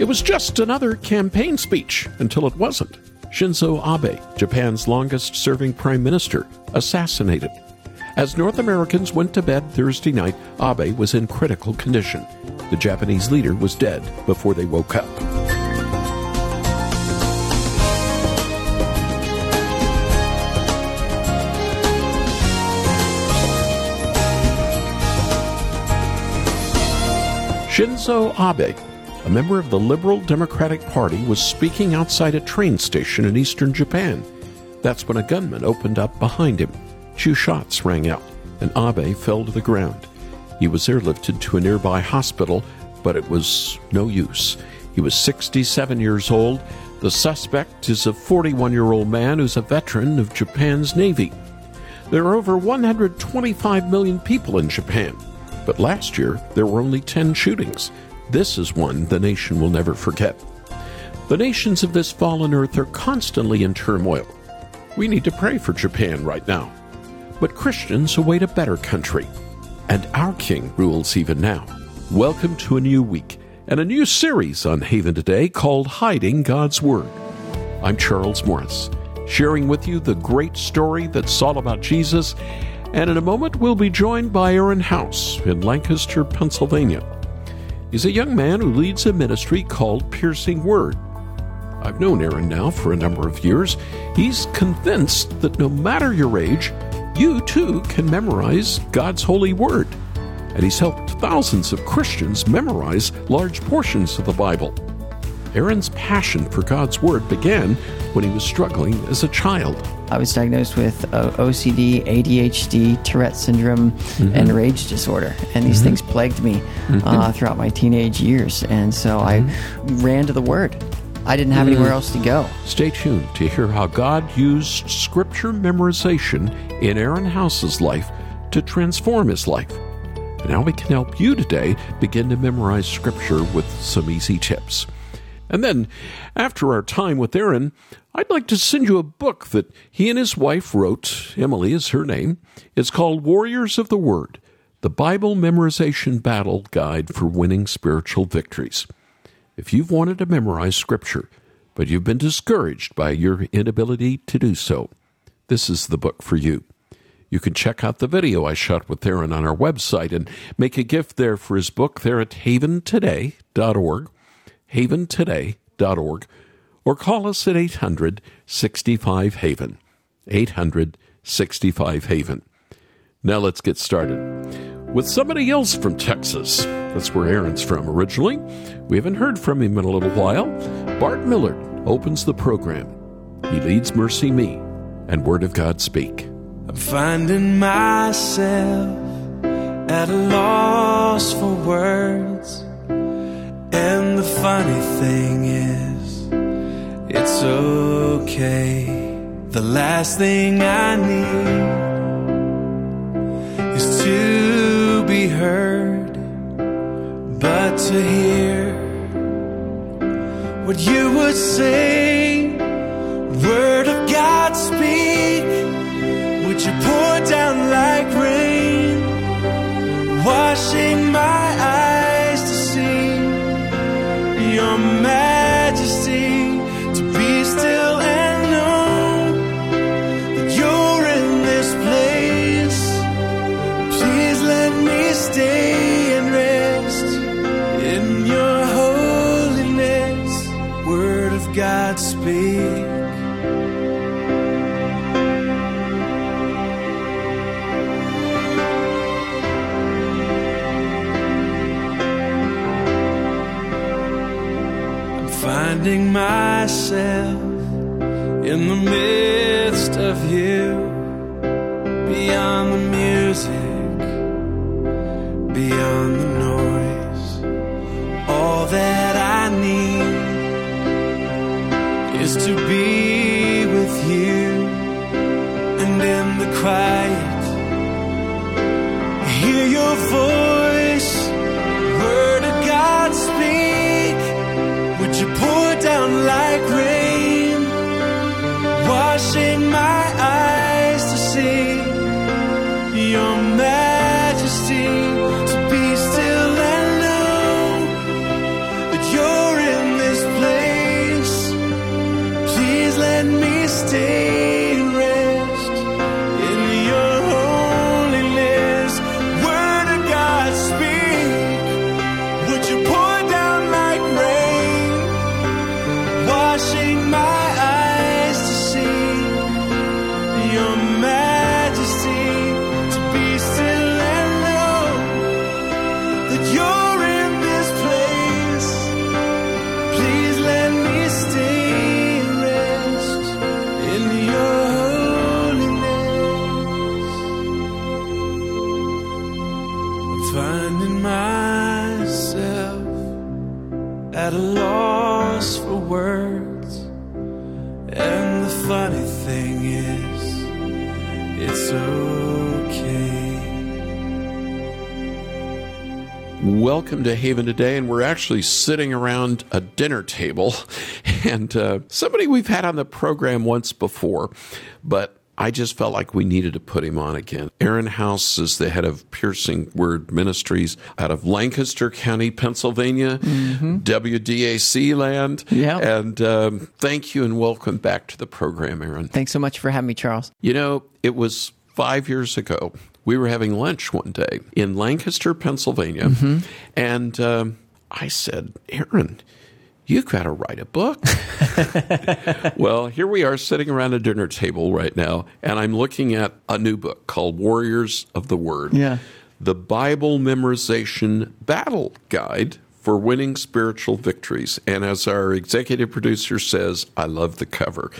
It was just another campaign speech until it wasn't. Shinzo Abe, Japan's longest serving prime minister, assassinated. As North Americans went to bed Thursday night, Abe was in critical condition. The Japanese leader was dead before they woke up. Shinzo Abe, a member of the Liberal Democratic Party, was speaking outside a train station in eastern Japan. That's when a gunman opened up behind him. Two shots rang out, and Abe fell to the ground. He was airlifted to a nearby hospital, but it was no use. He was 67 years old. The suspect is a 41 year old man who's a veteran of Japan's Navy. There are over 125 million people in Japan. But last year, there were only 10 shootings. This is one the nation will never forget. The nations of this fallen earth are constantly in turmoil. We need to pray for Japan right now. But Christians await a better country. And our King rules even now. Welcome to a new week and a new series on Haven Today called Hiding God's Word. I'm Charles Morris, sharing with you the great story that's all about Jesus and in a moment, we'll be joined by Aaron House in Lancaster, Pennsylvania. He's a young man who leads a ministry called Piercing Word. I've known Aaron now for a number of years. He's convinced that no matter your age, you too can memorize God's holy word. And he's helped thousands of Christians memorize large portions of the Bible. Aaron's passion for God's Word began when he was struggling as a child. I was diagnosed with uh, OCD, ADHD, Tourette syndrome, mm-hmm. and rage disorder. And these mm-hmm. things plagued me mm-hmm. uh, throughout my teenage years. And so I mm-hmm. ran to the Word. I didn't have anywhere mm. else to go. Stay tuned to hear how God used scripture memorization in Aaron House's life to transform his life. And how we can help you today begin to memorize scripture with some easy tips. And then, after our time with Aaron, I'd like to send you a book that he and his wife wrote. Emily is her name. It's called Warriors of the Word The Bible Memorization Battle Guide for Winning Spiritual Victories. If you've wanted to memorize Scripture, but you've been discouraged by your inability to do so, this is the book for you. You can check out the video I shot with Aaron on our website and make a gift there for his book there at haventoday.org haventoday.org, or call us at 800 65 Haven. 800 65 Haven. Now let's get started with somebody else from Texas. That's where Aaron's from originally. We haven't heard from him in a little while. Bart Millard opens the program. He leads MercyMe and Word of God Speak. I'm finding myself at a loss for words. And the funny thing is, it's okay. The last thing I need finding myself in the midst of you, beyond the music, day. Welcome to Haven today, and we're actually sitting around a dinner table, and uh, somebody we've had on the program once before, but I just felt like we needed to put him on again. Aaron House is the head of Piercing Word Ministries out of Lancaster County, Pennsylvania, WDAC land. Yeah. And um, thank you and welcome back to the program, Aaron. Thanks so much for having me, Charles. You know, it was five years ago. We were having lunch one day in Lancaster, Pennsylvania, and um, I said, Aaron, you've got to write a book. well, here we are sitting around a dinner table right now, and I'm looking at a new book called Warriors of the Word Yeah. The Bible Memorization Battle Guide for Winning Spiritual Victories. And as our executive producer says, I love the cover.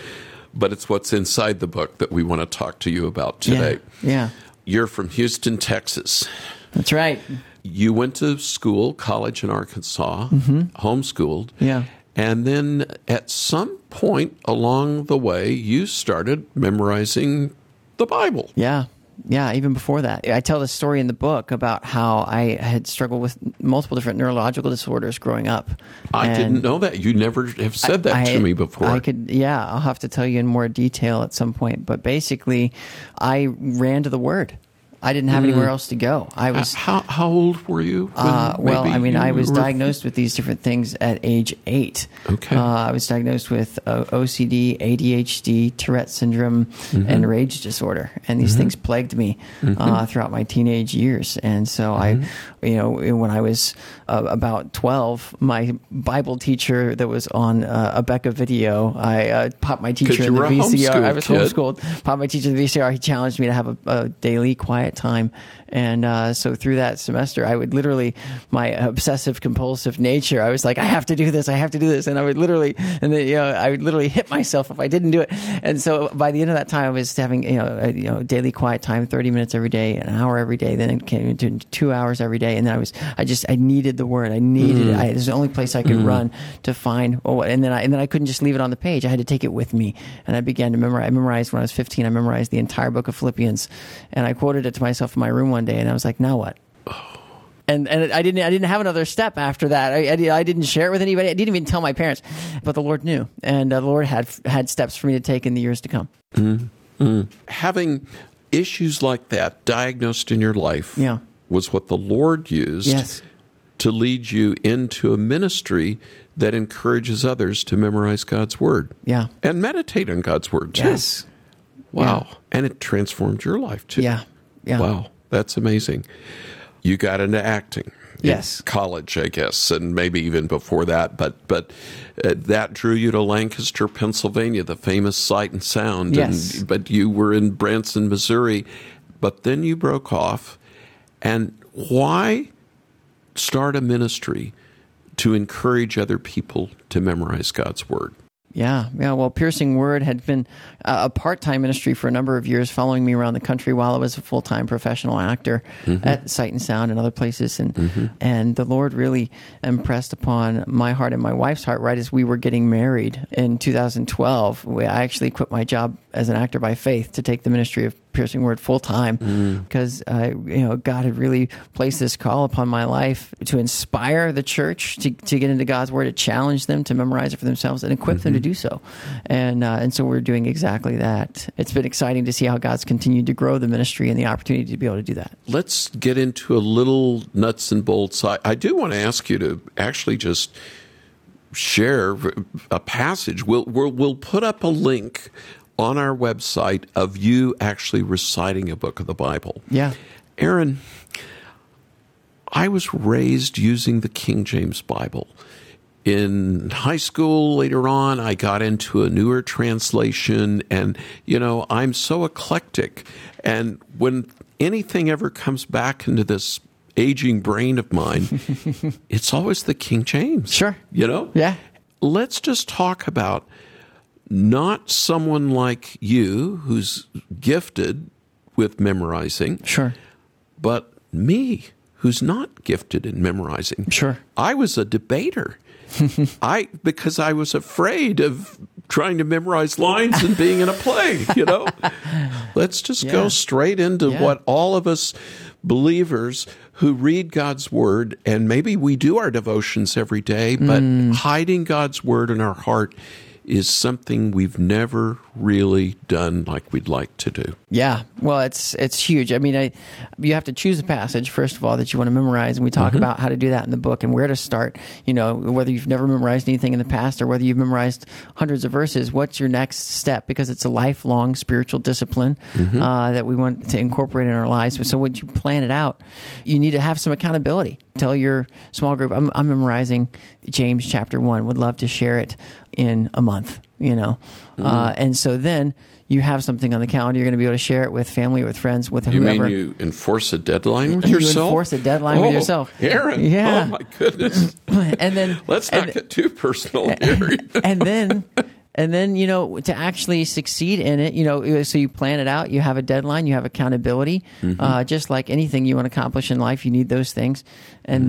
But it's what's inside the book that we want to talk to you about today. Yeah. Yeah. You're from Houston, Texas. That's right. You went to school, college in Arkansas, homeschooled. Mm-hmm. Yeah. And then at some point along the way, you started memorizing the Bible. Yeah. Yeah, even before that. I tell this story in the book about how I had struggled with multiple different neurological disorders growing up. I And didn't know that. You never have said that I- to me before. I could, yeah, I'll have to tell you in more detail at some point. But basically, I ran to the Word. I didn't have anywhere else to go. I was how, how old were you? Uh, well, I mean, I was were- diagnosed with these different things at age eight. Okay. Uh, I was diagnosed with uh, OCD, ADHD, Tourette syndrome, Mm-hmm. and rage disorder. And these things plagued me uh, throughout my teenage years. And so Mm-hmm. I, you know, when I was uh, about 12, my Bible teacher that was on uh, Abeka video, I uh, popped my teacher in the VCR. I was kid. homeschooled. Popped my teacher in the VCR. He challenged me to have a, a daily quiet time. And uh, so through that semester, I would literally, my obsessive compulsive nature, I was like, I have to do this, I have to do this. And I would literally, and then, you know, I would literally hit myself if I didn't do it. And so by the end of that time, I was having, you know, a, you know, daily quiet time, 30 minutes every day, an hour every day. Then it came into two hours every day. And then I was, I just, I needed the word. I needed it. Mm-hmm. I, it was the only place I could mm-hmm. run to find, oh, and then I, and then I couldn't just leave it on the page. I had to take it with me. And I began to memorize. I memorized when I was 15, I memorized the entire book of Philippians. And I quoted it to myself in my room one day. And I was like, now what? and and I didn't I didn't have another step after that. I, I, I didn't share it with anybody. I didn't even tell my parents, but the Lord knew, and uh, the Lord had had steps for me to take in the years to come. having issues like that diagnosed in your life Yeah. was what the Lord used Yes. to lead you into a ministry that encourages others to memorize God's word. Yeah. And meditate on God's word too. Yes. Wow. And it transformed your life too. Yeah. Yeah. Wow. That's amazing. You got into acting. in Yes. college, I guess, and maybe even before that. But but uh, that drew you to Lancaster, Pennsylvania, the famous Sight and Sound. Yes. And, but you were in Branson, Missouri. But then you broke off. And why start a ministry to encourage other people to memorize God's word? Yeah, yeah. Well, Piercing Word had been a part-time ministry for a number of years, following me around the country while I was a full-time professional actor mm-hmm. at Sight and Sound and other places. And mm-hmm. and the Lord really impressed upon my heart and my wife's heart right as we were getting married in 2012. I actually quit my job as an actor by faith to take the ministry of Piercing Word full time because uh, you know God had really placed this call upon my life to inspire the church to, to get into God's Word, to challenge them to memorize it for themselves, and equip them to do so. And uh, and so we're doing exactly that. It's been exciting to see how God's continued to grow the ministry and the opportunity to be able to do that. Let's get into a little nuts and bolts. I, I do want to ask you to actually just share a passage. We'll, we'll, we'll put up a link on our website of you actually reciting a book of the Bible. Yeah. Aaron, I was raised using the King James Bible. In high school, later on, I got into a newer translation, and you know, I'm so eclectic. And when anything ever comes back into this aging brain of mine, it's always the King James. Sure. You know? Yeah. Let's just talk about not someone like you who's gifted with memorizing Sure. but me, who's not gifted in memorizing. Sure. I was a debater. I because I was afraid of trying to memorize lines and being in a play, you know. Let's just Yeah. go straight into Yeah. what all of us believers who read God's word and maybe we do our devotions every day, but Mm. hiding God's word in our heart is something we've never really done like we'd like to do. Yeah, well, it's it's huge. I mean, I, you have to choose a passage first of all that you want to memorize, and we talk about how to do that in the book and where to start. You know, whether you've never memorized anything in the past or whether you've memorized hundreds of verses, what's your next step? Because it's a lifelong spiritual discipline uh, that we want to incorporate in our lives. So when you plan it out, you need to have some accountability. Tell your small group, I'm, I'm memorizing James chapter one. Would love to share it in a month. You know, uh, and so then you have something on the calendar. You're going to be able to share it with family, with friends, with You whoever. mean you enforce a deadline with You yourself? enforce a deadline with Oh, yourself. Aaron. Yeah. Oh my goodness. and then Let's not and, get too personal here. and then and then you know to actually succeed in it you know so you plan it out you have a deadline you have accountability. Mm-hmm. uh, just like anything you want to accomplish in life you need those things. And Mm-hmm.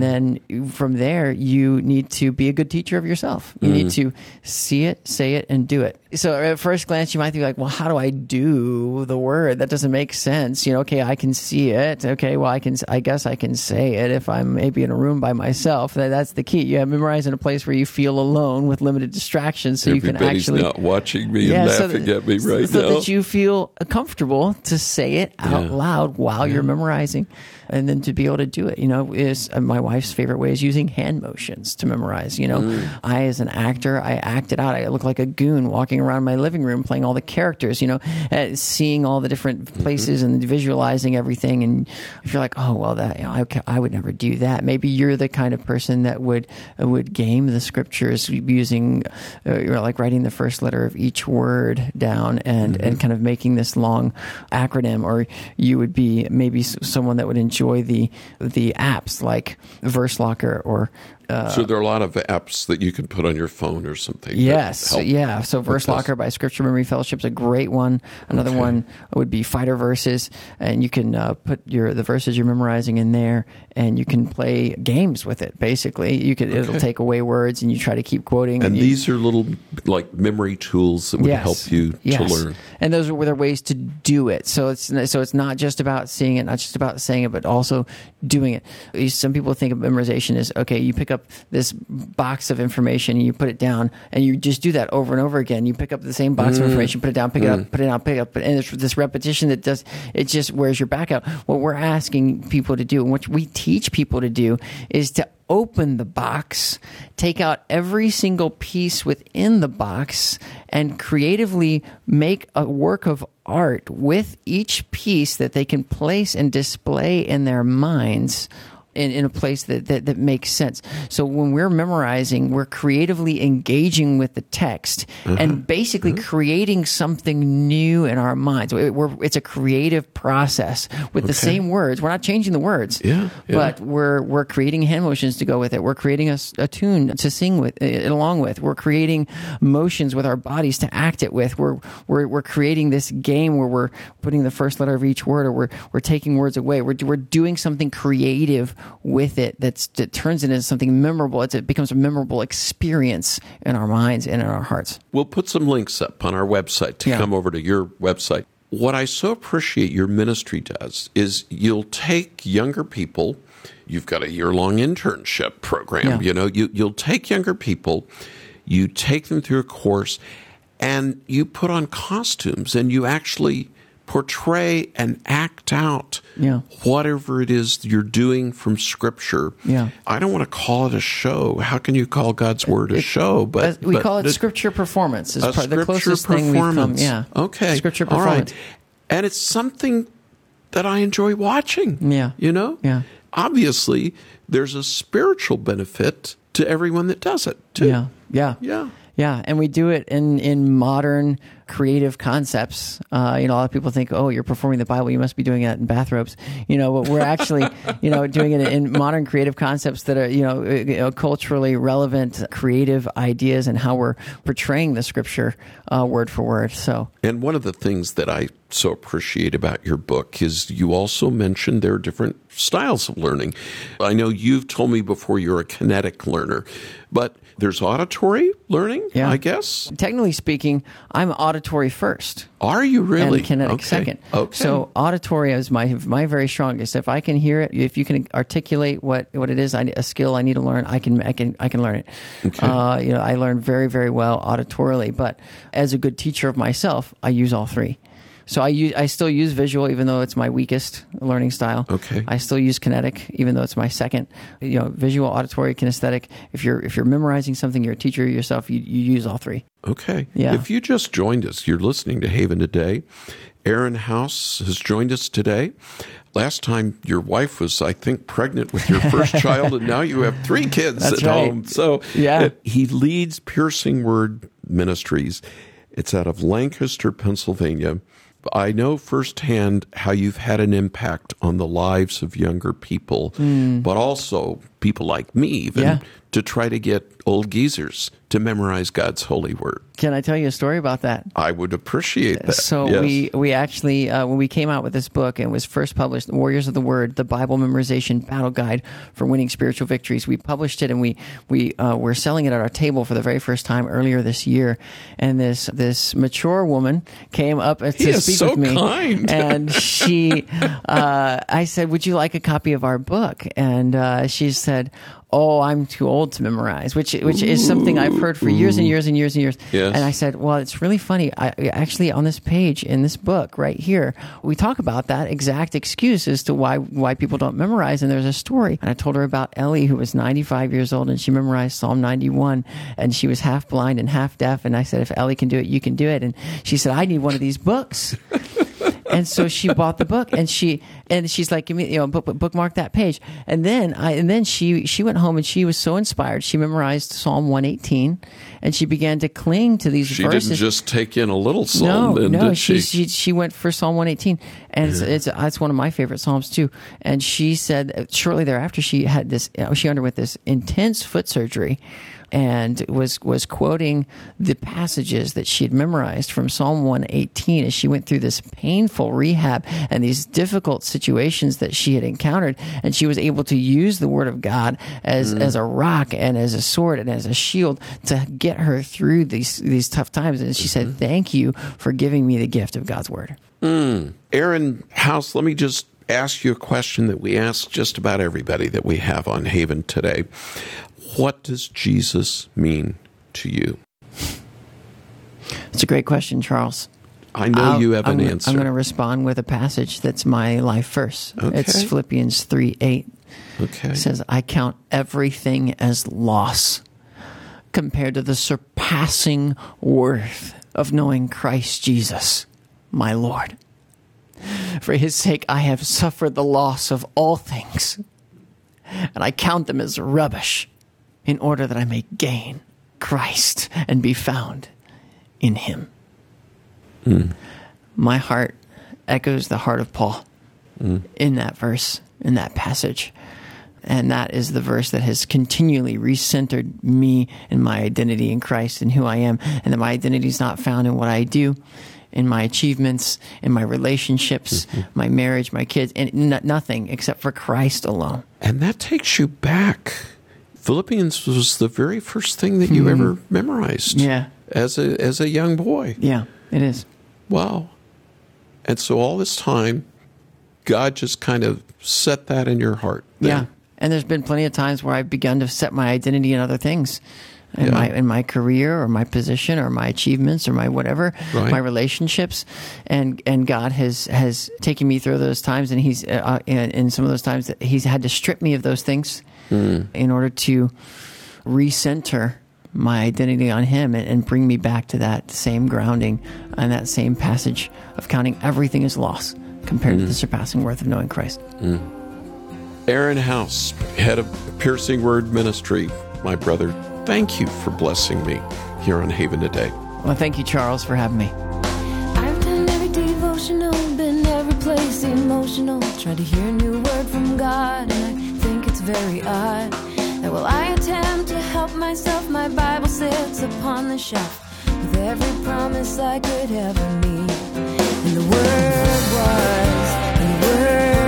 then from there you need to be a good teacher of yourself. You need Mm-hmm. to see it say it and do it. So at first glance you might be like well how do i do the word? That doesn't make sense. You know okay i can see it. Okay well i can i guess i can say it if i'm maybe in a room by myself. That's the key. You have memorize in a place where you feel alone with limited distractions so you can actually not watching me and so laughing that- at me right so now. that you feel comfortable to say it out Yeah. loud while you're memorizing and then to be able to do it you know is uh, my wife's favorite way is using hand motions to memorize you know Mm. i as an actor i acted out i look like a goon walking around my living room playing all the characters you know uh, seeing all the different Mm-hmm. places and visualizing everything and if you're like oh well that you know, I, I would never do that maybe you're the kind of person that would uh, would game the scriptures using uh, you're like writing the first letter of each word down and Mm-hmm. and kind of making this long acronym or you would be maybe someone that would enjoy the the apps like verse locker or uh, so there are a lot of apps that you can put on your phone or something. Yes, yeah. So Verse. Locker by Scripture Memory Fellowship is a great one. Another Okay. one would be Fighter Verses, and you can uh, put your the verses you're memorizing in there, and you can play games with it. Basically, you could it'll take away words, and you try to keep quoting. And you- these are little like memory tools that would Yes. help you to learn. And those are their ways to do it. So it's so it's not just about seeing it, not just about saying it, but also doing it. Some people think of memorization as okay, you pick up this box of information and you put it down, and you just do that over and over again. You pick up the same box of mm. information, put it down, pick it up, mm. put it down, pick it up, and it's this repetition that does it just wears your back out. What we're asking people to do, and what we teach people to do, is to open the box, take out every single piece within the box, and creatively make a work of art with each piece that they can place and display in their minds. In, in a place that, that, that makes sense. So when we're memorizing, we're creatively engaging with the text mm-hmm. and basically mm-hmm. creating something new in our minds. It- we're, it's a creative process with the same words. We're not changing the words, Yeah, yeah. but we're we're creating hand motions to go with it. We're creating a tune to sing with uh, it along with. We're creating motions with our bodies to act it with. We're we're we're creating this game where we're putting the first letter of each word, or we're we're taking words away. We're we're doing something creative with it that's that turns it into something memorable. It's, it becomes a memorable experience in our minds and in our hearts. We'll put some links up on our website to Yeah. come over to your website. What I so appreciate your ministry does is you'll take younger people. You've got a year long internship program. Yeah. You know, you, you'll take younger people, you take them through a course, and you put on costumes and you actually portray and act out Yeah. whatever it is you're doing from Scripture. Yeah. I don't want to call it a show. How can you call God's Word a show? But we but call it scripture performance. Is part, the scripture closest thing we've come. performance. Yeah. Okay. Scripture performance. right. And it's something that I enjoy watching. Yeah. You know? Yeah. Obviously, there's a spiritual benefit to everyone that does it, too. Yeah. Yeah. Yeah. Yeah, and we do it in in modern creative concepts. Uh, you know, a lot of people think, "Oh, you're performing the Bible; you must be doing that in bathrobes." You know, but we're actually, you know, doing it in modern creative concepts that are, you know, uh, you know, culturally relevant, creative ideas, and how we're portraying the Scripture uh, word for word. So, And one of the things that I so appreciate about your book is you also mentioned there are different styles of learning. I know you've told me before you're a kinetic learner, But there's auditory learning, Yeah. I guess. Technically speaking, I'm auditory first. Are you really? and kinetic Okay. second. Okay. So auditory is my my very strongest. If I can hear it, if you can articulate what, what it is, I, a skill I need to learn, I can I can I can learn it. Okay. Uh, you know, I learn very very well auditorily, but as a good teacher of myself, I use all three. So I use I still use visual, even though it's my weakest learning style. Okay. I still use kinetic, even though it's my second. You know, visual, auditory, kinesthetic. If you're if you're memorizing something, you're a teacher yourself. You, you use all three. Okay. Yeah. If you just joined us, you're listening to Haven Today. Aaron House has joined us today. Last time your wife was, I think, pregnant with your first child, and now you have three kids That's at right. home. So Yeah. uh, he leads Piercing Word Ministries. It's out of Lancaster, Pennsylvania. I know firsthand how you've had an impact on the lives of younger people, hmm. but also people like me, even. Yeah. to try to get old geezers to memorize God's holy word. Can I tell you a story about that? I would appreciate that. So Yes. we we actually uh, when we came out with this book and it was first published, Warriors of the Word, the Bible memorization battle guide for winning spiritual victories. We published it and we we uh, were selling it at our table for the very first time earlier this year. And this this mature woman came up to He speak so with me, kind. and she, uh, I said, "Would you like a copy of our book?" And uh, she said. Oh, I'm too old to memorize, which which is something I've heard for years and years and years and years. Yes. And I said, well, it's really funny. I actually on this page in this book right here, we talk about that exact excuse as to why why people don't memorize. And there's a story. And I told her about Ellie, who was 95 years old, and she memorized Psalm 91, and she was half blind and half deaf. And I said, if Ellie can do it, you can do it. And she said, I need one of these books. and so she bought the book and she and she's like give me you know bookmark that page and then i and then she she went home and she was so inspired she memorized psalm 118 and she began to cling to these she verses didn't just take in a little psalm, no, then, no, did she? she, she went for Psalm 118, and it's, it's it's one of my favorite psalms too. And she said shortly thereafter she had this uh, she underwent this intense foot surgery, and was was quoting the passages that she had memorized from Psalm 118 as she went through this painful rehab and these difficult situations that she had encountered, and she was able to use the Word of God as mm. as a rock and as a sword and as a shield to get her through these these tough times. And she said, mm-hmm. "Thank you for giving me the gift of God's Word." Mm. Aaron House, let me just ask you a question that we ask just about everybody that we have on Haven today. What does Jesus mean to you? It's a great question, Charles. I know I'll- you have I'm, an answer. I'm going to respond with a passage that's my life verse. It's Philippians 3 8. okay. It says, I count everything as loss compared to the surpassing worth of knowing Christ Jesus, my Lord. For his sake, I have suffered the loss of all things, and I count them as rubbish in order that I may gain Christ and be found in him. My heart echoes the heart of Paul in that verse, in that passage. And that is the verse that has continually recentered me and my identity in Christ and who I am, and that my identity is not found in what I do, in my achievements, in my relationships, mm-hmm. my marriage, my kids, and n- nothing except for Christ alone. and that takes you back. Philippians was the very first thing that you hmm. ever memorized. Yeah. As a as a young boy. Yeah, it is. Wow. And so all this time, God just kind of set that in your heart. then. Yeah. And there's been plenty of times where I've begun to set my identity in other things. In Yeah. my in my career or my position or my achievements or my whatever, Right. my relationships, and and God has has taken me through those times, and He's uh, in, in some of those times that He's had to strip me of those things Hmm. in order to recenter my identity on Him and, and bring me back to that same grounding and that same passage of counting everything as loss compared Hmm. to the surpassing worth of knowing Christ. Aaron House, head of Piercing Word Ministry, my brother, thank you for blessing me here on Haven today. Well, thank you, Charles, for having me. I've done every devotional, been every place emotional. Tried to hear a new word from God, and I think it's very odd while I attempt to help myself, my Bible sits upon the shelf with every promise I could ever need. And the word was. And the word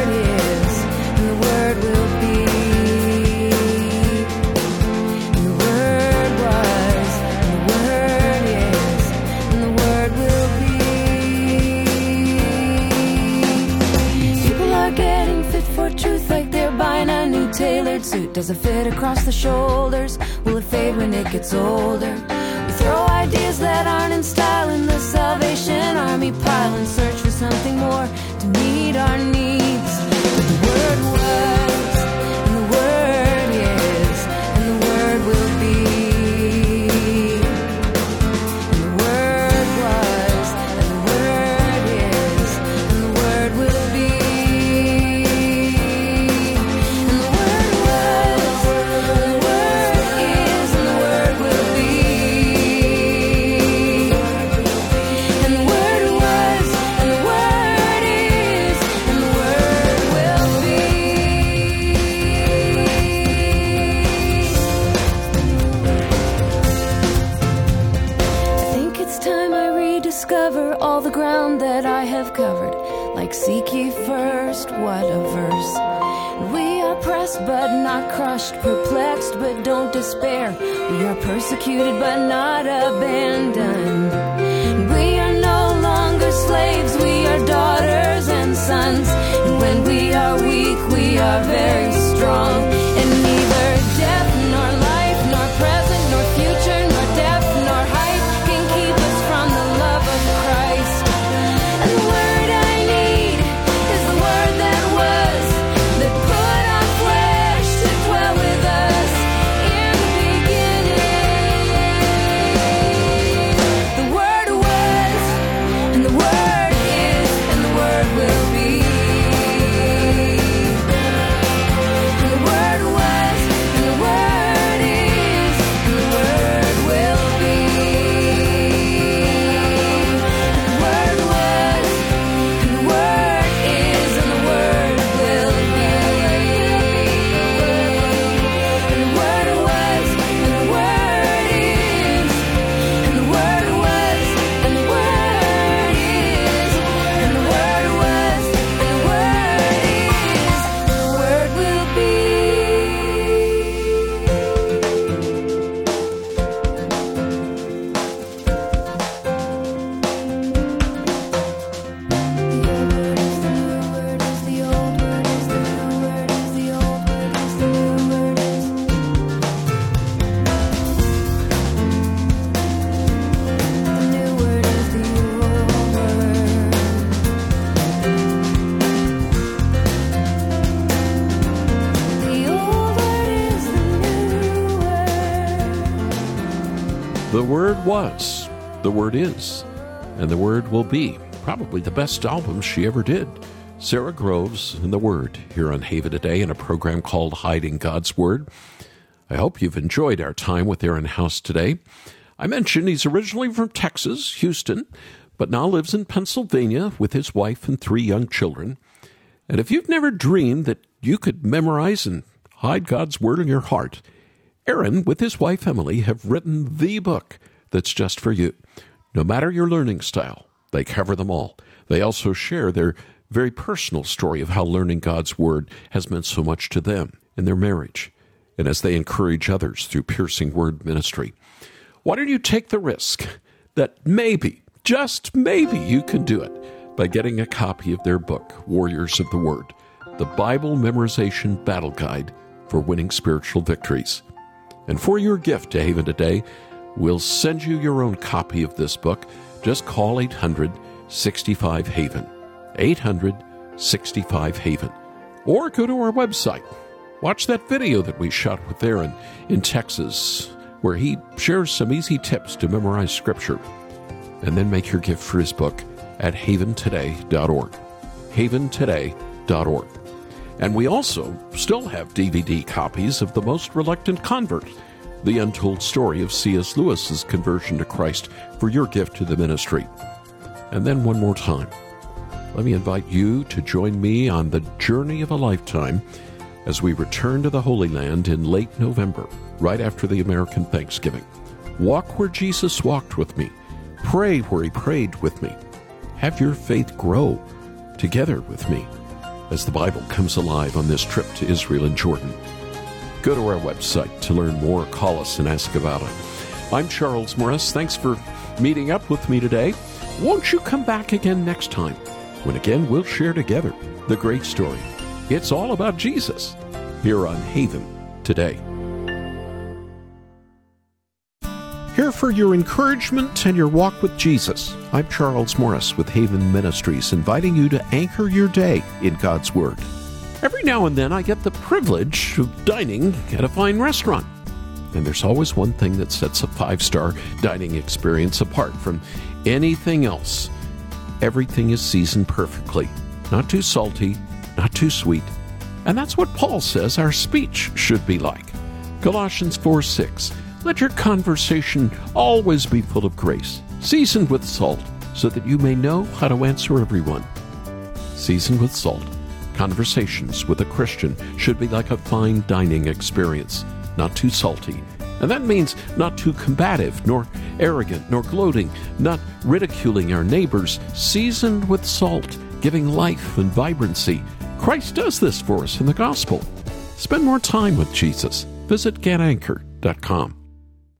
Does it fit across the shoulders? Will it fade when it gets older? We throw ideas that aren't in style in the Salvation Army pile and search that I have covered. Like seek ye first, what a verse. We are pressed but not crushed, perplexed but don't despair. We are persecuted but not abandoned. We are no longer slaves, we are daughters and sons. And when we are weak, we are very strong. The Word was, the Word is, and the Word will be. Probably the best album she ever did. Sara Groves and the Word here on Haven today in a program called Hiding God's Word. I hope you've enjoyed our time with Aaron House today. I mentioned he's originally from Texas, Houston, but now lives in Pennsylvania with his wife and three young children. And if you've never dreamed that you could memorize and hide God's Word in your heart, Aaron, with his wife Emily, have written the book that's just for you. No matter your learning style, they cover them all. They also share their very personal story of how learning God's Word has meant so much to them in their marriage, and as they encourage others through piercing word ministry. Why don't you take the risk that maybe, just maybe, you can do it by getting a copy of their book, Warriors of the Word, the Bible Memorization Battle Guide for Winning Spiritual Victories. And for your gift to Haven today, we'll send you your own copy of this book. Just call 800 65 Haven. 800 65 Haven. Or go to our website. Watch that video that we shot with Aaron in Texas, where he shares some easy tips to memorize Scripture. And then make your gift for his book at haventoday.org. Haventoday.org. And we also still have DVD copies of The Most Reluctant Convert, the untold story of C.S. Lewis's conversion to Christ for your gift to the ministry. And then one more time, let me invite you to join me on the journey of a lifetime as we return to the Holy Land in late November, right after the American Thanksgiving. Walk where Jesus walked with me. Pray where he prayed with me. Have your faith grow together with me as the Bible comes alive on this trip to Israel and Jordan. Go to our website to learn more. Call us and ask about it. I'm Charles Morris. Thanks for meeting up with me today. Won't you come back again next time when again we'll share together the great story? It's all about Jesus here on Haven today. Here for your encouragement and your walk with Jesus. I'm Charles Morris with Haven Ministries, inviting you to anchor your day in God's Word. Every now and then I get the privilege of dining at a fine restaurant. And there's always one thing that sets a five star dining experience apart from anything else. Everything is seasoned perfectly, not too salty, not too sweet. And that's what Paul says our speech should be like. Colossians 4 6. Let your conversation always be full of grace, seasoned with salt, so that you may know how to answer everyone. Seasoned with salt. Conversations with a Christian should be like a fine dining experience, not too salty. And that means not too combative, nor arrogant, nor gloating, not ridiculing our neighbors, seasoned with salt, giving life and vibrancy. Christ does this for us in the gospel. Spend more time with Jesus. Visit getanchor.com.